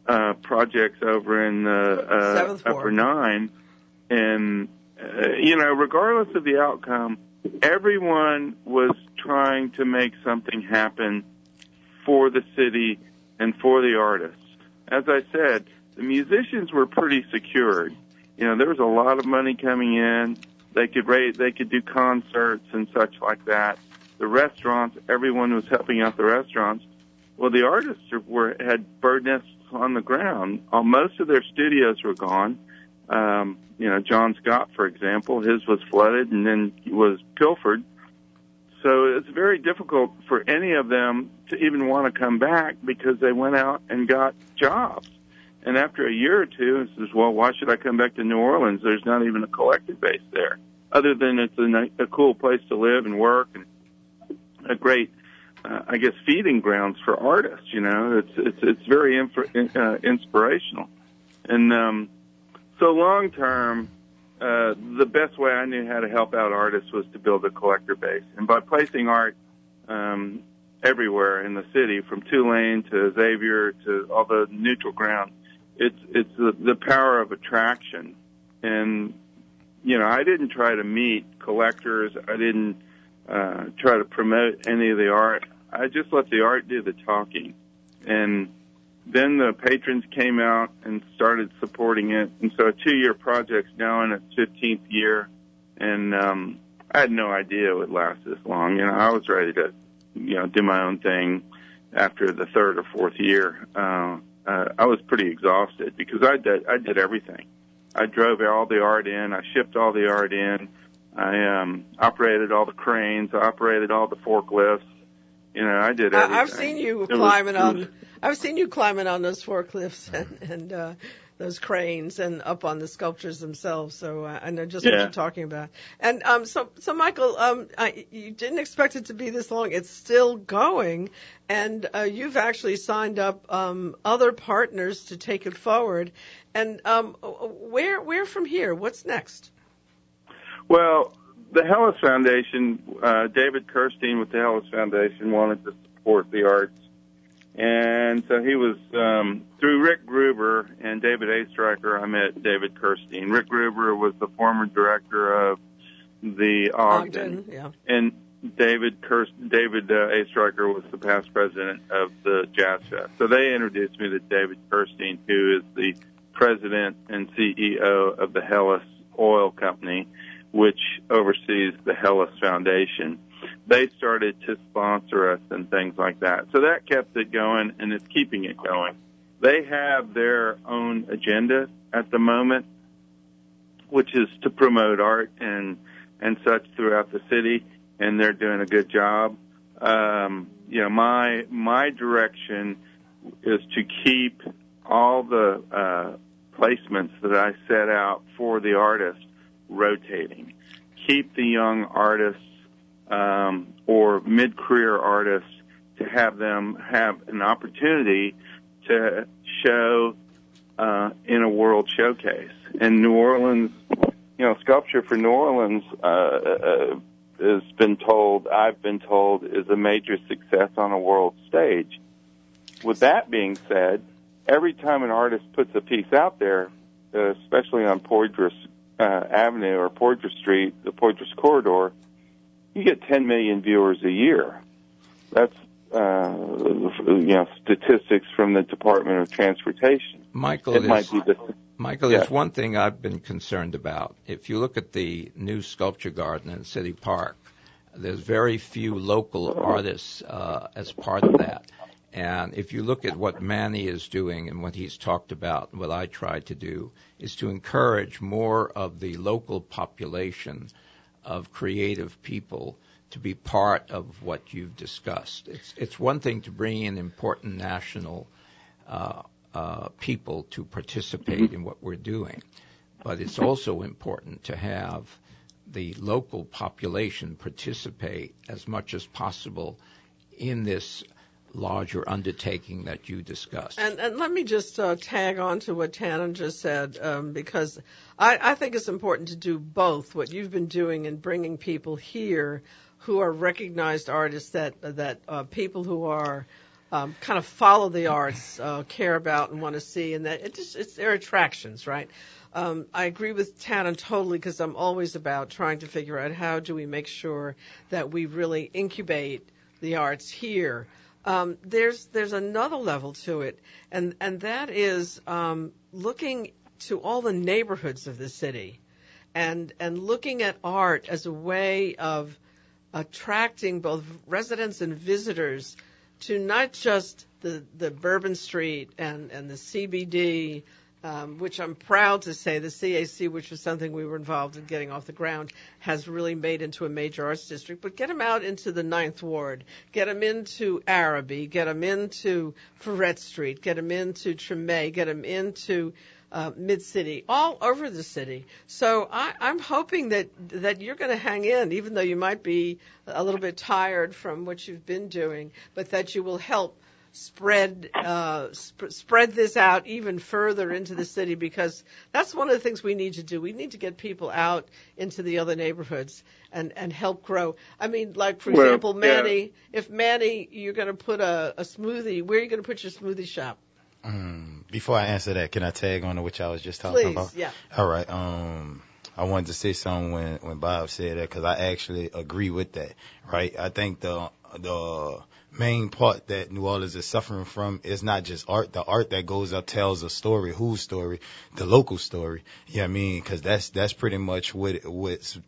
S4: uh, projects over in the uh, Upper Nine, and uh, you know, regardless of the outcome, everyone was trying to make something happen for the city and for the artists. As I said, the musicians were pretty secured. You know, there was a lot of money coming in. They could rate, they could do concerts and such like that. The restaurants, everyone was helping out the restaurants. Well, the artists were had bird nests on the ground. Uh, most of their studios were gone. Um, you know, John Scott, for example, his was flooded and then was pilfered. So it's very difficult for any of them to even want to come back because they went out and got jobs. And after a year or two, it says, well, why should I come back to New Orleans? There's not even a collective base there, other than it's a, a cool place to live and work and a great uh, I guess, feeding grounds for artists. You know, it's it's it's very inf- uh, inspirational, and um, so long term, uh, the best way I knew how to help out artists was to build a collector base, and by placing art um, everywhere in the city, from Tulane to Xavier to all the neutral ground, it's it's the, the power of attraction, and you know I didn't try to meet collectors, I didn't uh, try to promote any of the art. I just let the art do the talking, and then the patrons came out and started supporting it. And so a two-year project's now in its 15th year, and um, I had no idea it would last this long. You know, I was ready to, you know, do my own thing after the third or fourth year. Uh, uh, I was pretty exhausted because I did I did everything. I drove all the art in. I shipped all the art in. I um, operated all the cranes. I operated all the forklifts. You know, I did everything.
S1: I've seen you
S4: It
S1: climbing
S4: it
S1: on.
S4: was-
S1: I've seen you climbing on those forklifts and, and uh, those cranes and up on the sculptures themselves. So uh, I know just what you're talking about. And um, so, so Michael, um, I, you didn't expect it to be this long. It's still going, and uh, you've actually signed up um, other partners to take it forward. And um, where where from here? What's next?
S4: Well, the Helis Foundation, uh, David Kerstein with the Helis Foundation wanted to support the arts. And so he was, um, through Rick Gruber and David A. Stryker, I met David Kerstein. Rick Gruber was the former director of the Ogden.
S1: yeah.
S4: And David Kirst, David uh, A. Stryker was the past president of the Jazz Fest. So they introduced me to David Kerstein, who is the president and CEO of the Helis Oil Company, which oversees the Helis Foundation. They started to sponsor us and things like that. So that kept it going and it's keeping it going. They have their own agenda at the moment, which is to promote art and and such throughout the city, and they're doing a good job. Um, you know, my my direction is to keep all the uh, placements that I set out for the artist rotating. Keep the young artists um, or mid-career artists to have them have an opportunity to show uh, in a world showcase. And New Orleans, you know, sculpture for New Orleans uh, uh, has been told, I've been told, is a major success on a world stage. With that being said, every time an artist puts a piece out there, uh, especially on Poydras uh, Avenue or Poydras Street, the Poydras corridor, you get 10 million viewers a year. That's uh, you know statistics from the Department of Transportation.
S2: Michael,
S4: It might
S2: is,
S4: be the
S2: Michael,
S4: Yeah.
S2: there's one thing I've been concerned about. If you look at the new sculpture garden in City Park, there's very few local artists uh, as part of that. And if you look at what Manny is doing and what he's talked about, what I try to do, is to encourage more of the local population of creative people to be part of what you've discussed. It's it's one thing to bring in important national uh, uh, people to participate in what we're doing, but it's also important to have the local population participate as much as possible in this larger undertaking that you discussed.
S1: And, and let me just uh, tag on to what Tannen just said, um, because I, I think it's important to do both. What you've been doing and bringing people here who are recognized artists that that uh, people who are um, kind of follow the arts, uh, care about and want to see, and that it just it's their attractions, right? Um, I agree with Tannen totally because I'm always about trying to figure out how do we make sure that we really incubate the arts here. Um, there's there's another level to it, and and that is um, looking to all the neighborhoods of the city, and and looking at art as a way of attracting both residents and visitors to not just the the Bourbon Street and and the CBD um, which I'm proud to say the CAC, which was something we were involved in getting off the ground, has really made into a major arts district. But get them out into the Ninth Ward, get them into Arabi, get them into Freret Street, get them into Treme, get them into uh, mid city, all over the city. So I, I'm hoping that that you're going to hang in, even though you might be a little bit tired from what you've been doing, but that you will help spread uh, sp- spread this out even further into the city because that's one of the things we need to do. We need to get people out into the other neighborhoods and and help grow. I mean, like for
S4: Well,
S1: example, Manny.
S4: yeah.
S1: If Manny, you're going to put a, a smoothie. Where are you going to put your smoothie shop?
S3: Um, before I answer that, can I tag on to what I was just talking
S1: Please,
S3: about?
S1: yeah.
S3: All right. Um, I wanted to say something when when Bob said that because I actually agree with that. Right. I think the the main part that New Orleans is suffering from is not just art. The art that goes up tells a story, whose story, the local story. You know what I mean? Because that's that's pretty much what what's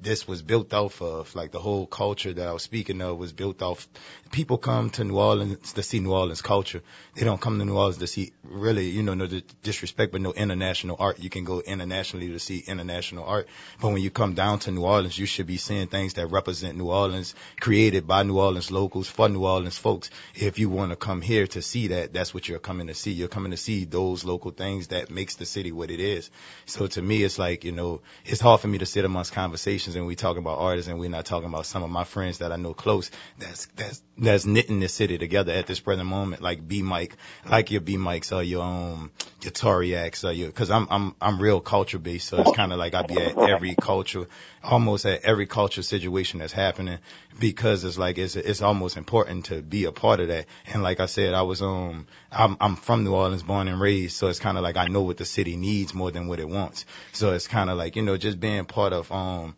S3: this was built off of. Like the whole culture that I was speaking of was built off. People come to New Orleans to see New Orleans culture. They don't come to New Orleans to see really, you know, no disrespect, but no international art. You can go internationally to see international art. But when you come down to New Orleans, you should be seeing things that represent New Orleans, created by New Orleans locals, for New Orleans folks. If you want to come here to see that, that's what you're coming to see. You're coming to see those local things that makes the city what it is. So to me, it's like, you know, it's hard for me to sit amongst conversations and we talking about artists and we're not talking about some of my friends that I know close that's, that's, that's knitting the city together at this present moment, like B Mike, like your B Mikes or your, um, your Toriaks or your, cause I'm, I'm, I'm real culture based. So it's kind of like I be at every culture, almost at every culture situation that's happening because it's like, it's, it's almost important to be a part of that. And like I said, I was, um, I'm, I'm from New Orleans, born and raised. So it's kind of like I know what the city needs more than what it wants. So it's kind of like, you know, just being part of, um,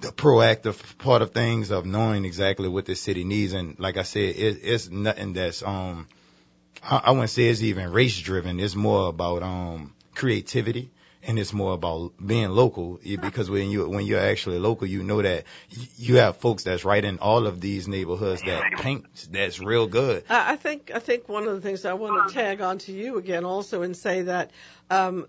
S3: the proactive part of things of knowing exactly what the city needs. And like I said, it, it's nothing that's, um, I, I wouldn't say it's even race driven. It's more about, um, creativity and it's more about being local because when you, when you're actually local, you know that you have folks that's right in all of these neighborhoods that paint that's real good.
S1: I I think I think one of the things I want to tag on to you again also and say that um,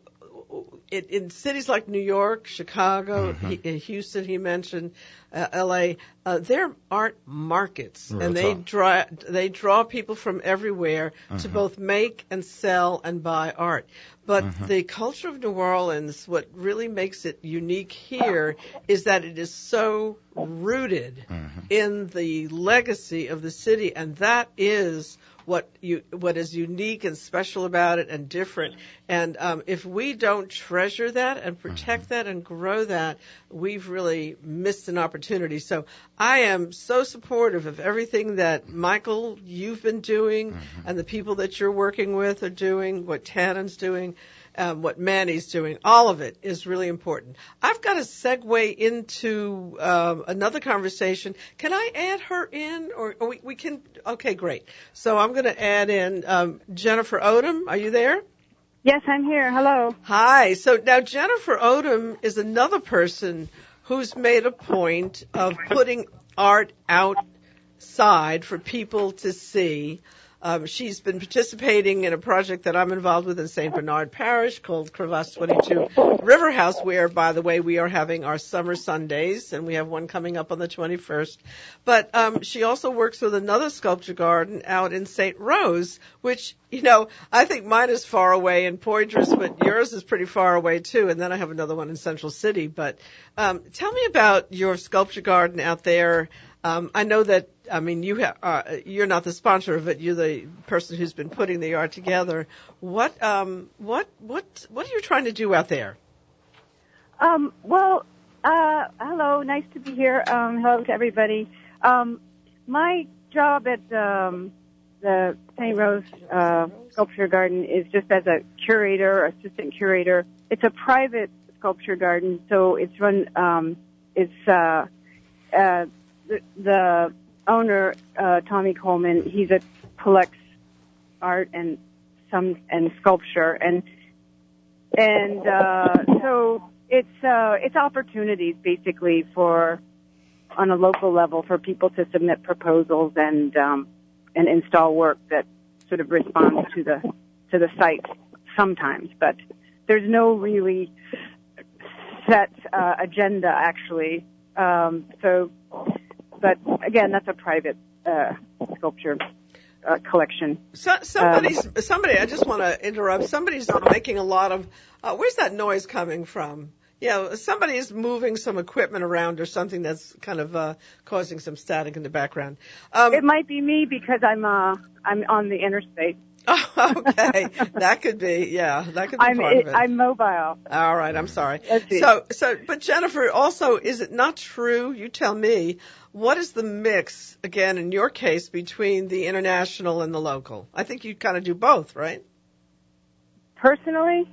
S1: it, in cities like New York, Chicago, he, uh, Houston, he mentioned, uh, L.A. Uh, there aren't markets,
S3: Real
S1: and they draw they draw people from everywhere to both make and sell and buy art. But the culture of New Orleans, what really makes it unique here, is that it is so rooted in the legacy of the city, and that is what you what is unique and special about it and different. And um, if we don't treasure that and protect that and grow that, we've really missed an opportunity. So I am so supportive of everything that Michael you've been doing and the people that you're working with are doing, what Tannen's doing. Um, what Manny's doing, all of it is really important. I've got to segue into um, another conversation. Can I add her in, or, or we, we can? Okay, great. So I'm going to add in um, Jennifer Odem. Are you there?
S5: Yes, I'm here. Hello.
S1: Hi. So now Jennifer Odem is another person who's made a point of putting art outside for people to see. Um, she's been participating in a project that I'm involved with in St. Bernard Parish called Crevasse 22 River House, where, by the way, we are having our summer Sundays, and we have one coming up on the 21st. But um, she also works with another sculpture garden out in St. Rose, which, you know, I think mine is far away in Poydras, but yours is pretty far away too. And then I have another one in Central City. But um, tell me about your sculpture garden out there. Um, I know that I mean you ha- uh, you're not the sponsor of it. You're the person who's been putting the art together. What um, what what what are you trying to do out there?
S5: Um, well, uh, hello. Nice to be here. Um, hello to everybody. Um, my job at um, the St. Rose uh, Sculpture Garden is just as a curator, assistant curator. It's a private sculpture garden, so it's run. Um, it's uh, uh, the, the owner, uh, Tommy Coleman. He's a collects art and some and sculpture and and uh, so it's uh, it's opportunities basically for on a local level for people to submit proposals and um, and install work that sort of responds to the to the site sometimes, but there's no really set uh, agenda actually. Um, so, but again, that's a private uh, sculpture uh, collection.
S1: So, somebody's um, somebody. I just want to interrupt. Somebody's making a lot of. Uh, where's that noise coming from? Yeah, somebody's moving some equipment around or something that's kind of uh, causing some static in the background.
S5: Um, it might be me because I'm uh, I'm on the interstate.
S1: Oh, okay. that could be, yeah, that could be
S5: I'm,
S1: part of it.
S5: I'm mobile.
S1: All right, I'm sorry. So, so, but Jennifer, also, is it not true? You tell me. What is the mix, again, in your case, between the international and the local? I think you kind of do both, right?
S5: Personally,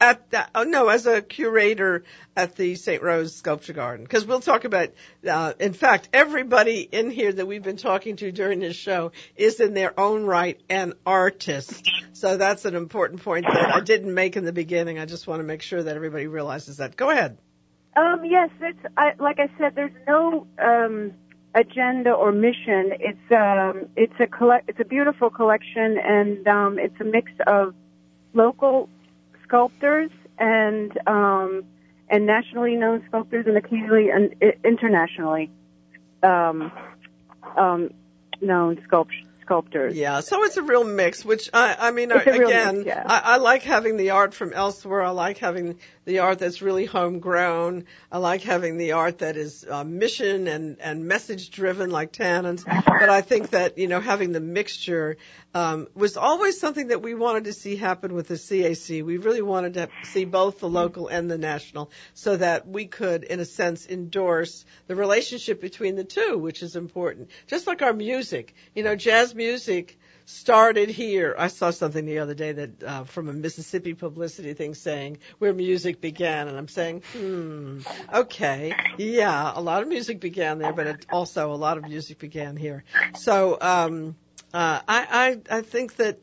S1: at that, oh no, as a curator at the St. Rose Sculpture Garden. Because we'll talk about, uh, in fact, everybody in here that we've been talking to during this show is in their own right an artist. So that's an important point that I didn't make in the beginning. I just want to make sure that everybody realizes that. Go ahead.
S5: Um, yes, it's I, like I said. There's no um, agenda or mission. It's um, it's a collect. It's a beautiful collection, and um, it's a mix of local sculptors and um, and nationally known sculptors and occasionally and internationally um, um, known sculptors sculptors.
S1: Yeah, so it's a real mix, which I, I mean, again,
S5: mix, yeah.
S1: I, I like having the art from elsewhere. I like having the art that's really homegrown. I like having the art that is uh, mission and, and message driven like Tannen's. But I think that, you know, having the mixture um, was always something that we wanted to see happen with the CAC. We really wanted to see both the local and the national so that we could, in a sense, endorse the relationship between the two, which is important. Just like our music. You know, jazz music started here. I saw something the other day that uh, from a Mississippi publicity thing saying where music began, and I'm saying, hmm, okay, yeah, a lot of music began there, but it, also a lot of music began here. So um, uh, I, I I think that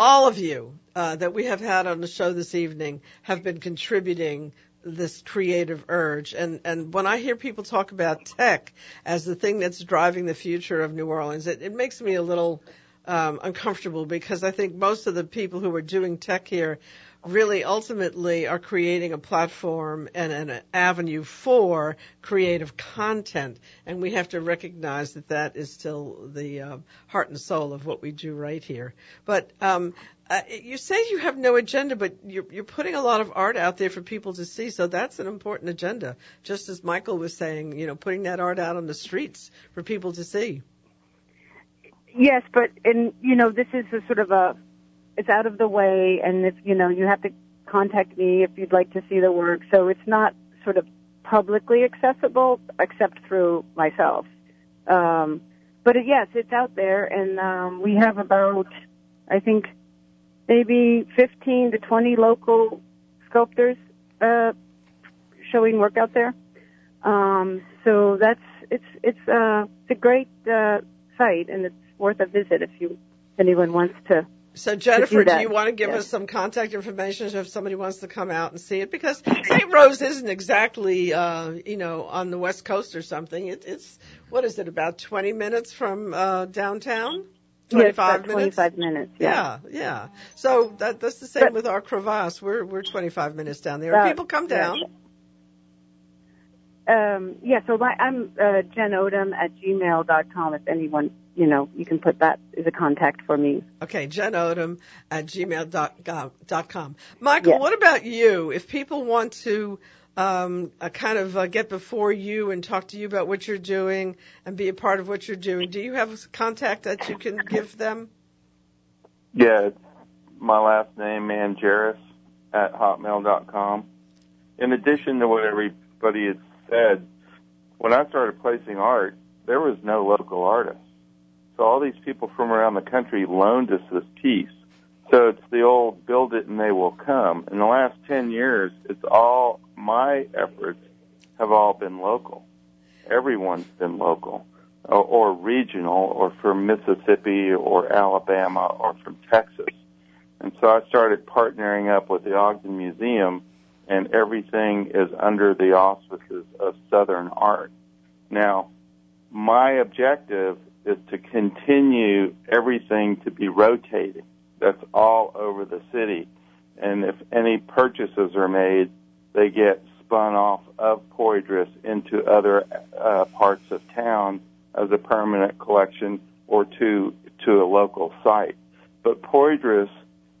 S1: all of you uh, that we have had on the show this evening have been contributing this creative urge. And, and when I hear people talk about tech as the thing that's driving the future of New Orleans, it, it makes me a little um, uncomfortable because I think most of the people who are doing tech here really ultimately are creating a platform and an avenue for creative content. And we have to recognize that that is still the uh, heart and soul of what we do right here. But um, uh, you say you have no agenda, but you're, you're putting a lot of art out there for people to see. So that's an important agenda. Just as Michael was saying, you know, putting that art out on the streets for people to see.
S5: Yes, but and you know this is a sort of a it's out of the way, and if you know you have to contact me if you'd like to see the work. So it's not sort of publicly accessible except through myself. Um, but yes, it's out there, and um, we have about I think maybe 15 to 20 local sculptors uh, showing work out there. Um, so that's it's it's uh, it's a great uh, site, and it's worth a visit if you if anyone wants to.
S1: So Jennifer, do, do, you want to give us some contact information if somebody wants to come out and see it? Because St. Rose isn't exactly, uh, you know, on the west coast or something. It, it's what is it? About 20 minutes from uh, downtown. 25
S5: yes, minutes. 25 minutes.
S1: Yeah, yeah. yeah. So that that's the same but, with our crevasse. We're we're 25 minutes down there. Uh, People come down.
S5: Um, yeah, so my, I'm uh, Jen Odem at gmail.com if anyone you know, you can put that as a contact for me.
S1: Okay, Jen Odem at gmail.com. Michael, yes. what about you? If people want to um, uh, kind of uh, get before you and talk to you about what you're doing and be a part of what you're doing, do you have contact that you can give them?
S4: Yeah, my last name, Manjarris, at hotmail.com. In addition to what everybody has said, when I started placing art, there was no local artist. So all these people from around the country loaned us this piece. So it's the old build it and they will come. In the last 10 years, it's all my efforts have all been local. Everyone's been local or, or regional or from Mississippi or Alabama or from Texas. And so I started partnering up with the Ogden Museum and everything is under the auspices of Southern art. Now, my objective is to continue everything to be rotating. That's all over the city. and if any purchases are made, they get spun off of Poydras into other uh, parts of town as a permanent collection or to to a local site. But Poydras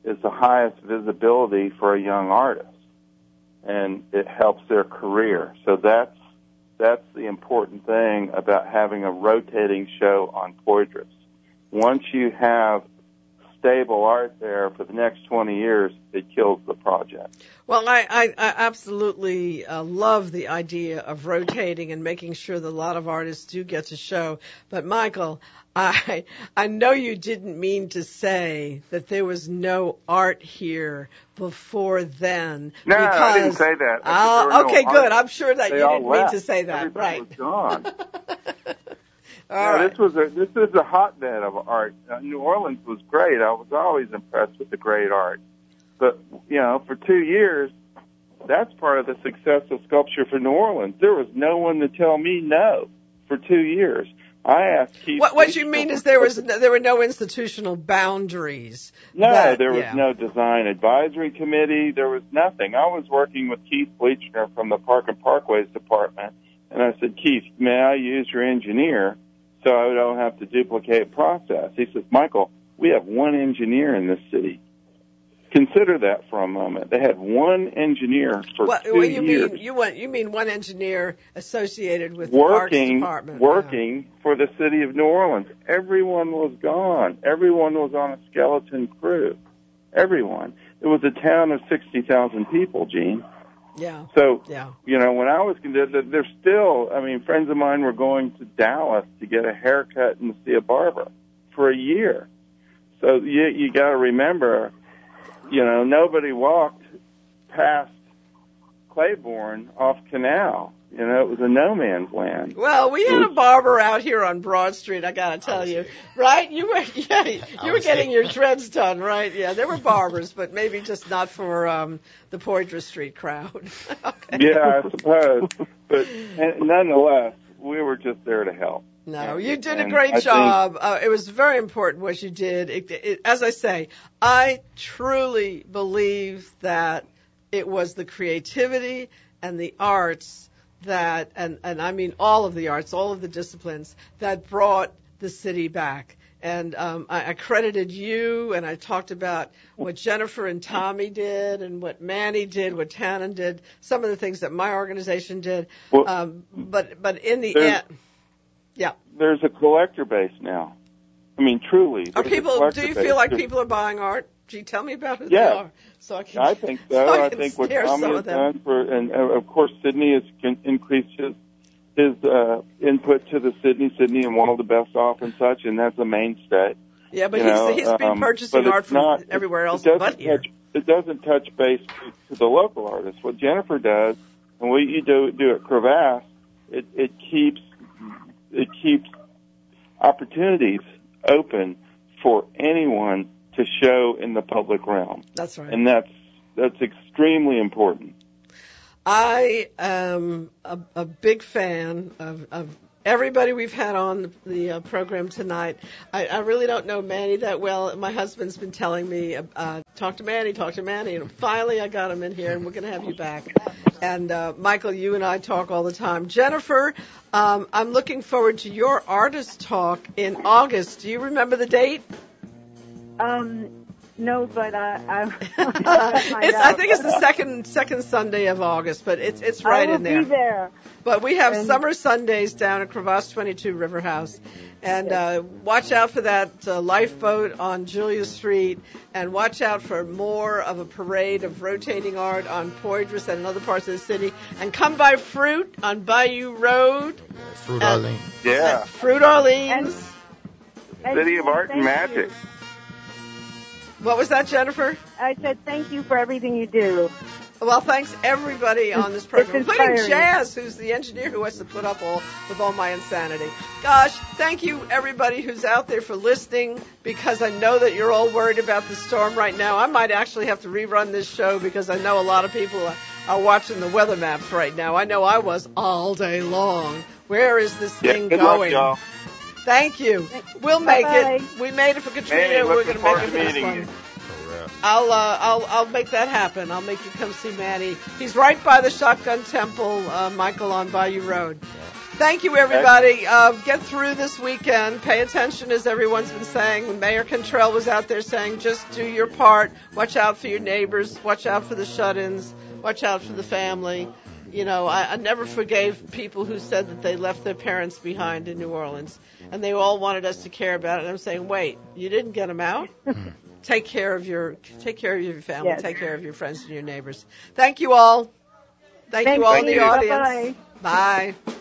S4: is the highest visibility for a young artist, and it helps their career. So that's that's the important thing about having a rotating show on Poydras. Once you have stable art there for the next 20 years, it kills the project.
S1: Well, I, I, I absolutely uh, love the idea of rotating and making sure that a lot of artists do get to show. But Michael, I I know you didn't mean to say that there was no art here before then.
S4: No,
S1: because,
S4: I didn't say that.
S1: Uh, okay,
S4: no
S1: good. I'm sure that
S4: they
S1: you didn't
S4: left.
S1: mean to say that.
S4: Everybody
S1: right.
S4: Was gone.
S1: All
S4: yeah,
S1: right.
S4: This was a this is a hotbed of art. Uh, New Orleans was great. I was always impressed with the great art. But you know, for two years, that's part of the success of sculpture for New Orleans. There was no one to tell me no for two years. I asked Keith.
S1: What, what you mean is there was there were no institutional boundaries.
S4: No,
S1: that-
S4: there was
S1: yeah.
S4: no design advisory committee. There was nothing. I was working with Keith Bleachner from the Park and Parkways department, and I said, Keith, may I use your engineer so I don't have to duplicate process? He says, Michael, we have one engineer in this city. Consider that for a moment. They had one engineer for
S1: What,
S4: two
S1: what you
S4: years
S1: mean? You want you mean one engineer associated with
S4: working
S1: Department?
S4: working for the city of New Orleans. Everyone was gone. Everyone was on a skeleton crew. Everyone. It was a town of sixty thousand people, Jeanne.
S1: Yeah.
S4: So
S1: Yeah.
S4: you know, when I was there's still. I mean, friends of mine were going to Dallas to get a haircut and see a barber for a year. So you you got to remember, you know, nobody walked past Claiborne off Canal. You know, it was a no man's land.
S1: Well, we had a barber out here on Broad Street. I gotta tell you, right? You were yeah, you were getting
S3: here.
S1: your dreads done, right? Yeah, there were barbers, but maybe just not for um the Poydras Street crowd. okay.
S4: Yeah, I suppose. But and nonetheless, we were just there to help.
S1: No, you did a great
S4: I think-
S1: job. Uh, it was very important what you did. It, it, as I say, I truly believe that it was the creativity and the arts that, and, and I mean all of the arts, all of the disciplines that brought the city back. And um, I, I credited you, and I talked about what Jennifer and Tommy did, and what Manny did, what Tannen did, some of the things that my organization did.
S4: Well,
S1: um, but but in the end, yeah.
S4: There's a collector base now. I mean, truly.
S1: Are people? Do you feel like people are buying art? Gee, tell me about who
S4: Yeah.
S1: they are, so I can.
S4: I think so.
S1: so I
S4: I think what Tommy has done for, and of course Sydney has increased his his uh, input to the Sydney, Sydney, and one of the Besthoff and such, and that's a mainstay.
S1: Yeah, but
S4: you
S1: he's
S4: know,
S1: he's been
S4: um,
S1: purchasing art from
S4: not-
S1: everywhere
S4: it
S1: else
S4: doesn't
S1: but here.
S4: touch, It doesn't touch base to, to the local artists. What Jennifer does, and what you do do at Crevasse, it it keeps it keeps opportunities open for anyone to show in the public realm,
S1: That's right.
S4: and that's that's extremely important.
S1: I am a, a big fan of, of everybody we've had on the, the uh, program tonight. I, I really don't know Manny that well. My husband's been telling me, uh, talk to Manny, talk to Manny, and finally I got him in here, and we're going to have you back. And uh, Michael, you and I talk all the time. Jennifer, um, I'm looking forward to your artist talk in August. Do you remember the date?
S5: Um, no, but I, I,
S1: it's, I think it's the second second Sunday of August, but it's it's right
S5: I will
S1: in there.
S5: Be there.
S1: But we have
S5: And-
S1: summer Sundays down at Crevasse 22 River House. And uh, watch out for that uh, lifeboat on Julia Street. And watch out for more of a parade of rotating art on Poydras and in other parts of the city. And come by Fruit on Bayou Road.
S3: Fruit
S1: And-
S3: Arlene.
S4: Yeah,
S1: Fruit Orleans.
S5: And
S4: City of Art and
S5: Magic. you.
S4: Magic.
S1: what was that, Jennifer?
S5: I said thank you for everything you do.
S1: Well, thanks everybody on this program, including. Jazz, who's the engineer who has to put up all with all my insanity. Gosh, thank you everybody who's out there for listening because I know that you're all worried about the storm right now. I might actually have to rerun this show because I know a lot of people are, are watching the weather maps right now. I know I was all day long. Where is this
S4: Yeah,
S1: thing
S4: good luck,
S1: going?
S4: y'all.
S1: Thank you. We'll make
S5: Bye-bye.
S1: it. We made it for Katrina.
S4: Hey,
S1: We're going to make it for this one.
S4: you.
S1: I'll uh, I'll I'll make that happen. I'll make you come see Manny. He's right by the Shotgun Temple, uh, Michael, on Bayou Road. Thank you, everybody. Uh, get through this weekend. Pay attention, as everyone's been saying. Mayor Cantrell was out there saying, just do your part. Watch out for your neighbors. Watch out for the shut-ins. Watch out for the family. You know, I, I never forgave people who said that they left their parents behind in New Orleans, and they all wanted us to care about it. And I'm saying, wait, you didn't get them out. take care of your take care of your family.
S5: Yes.
S1: Take care of your friends and your neighbors. Thank you all. Thank,
S5: Thank
S1: you all in the audience.
S5: Bye-bye.
S1: Bye.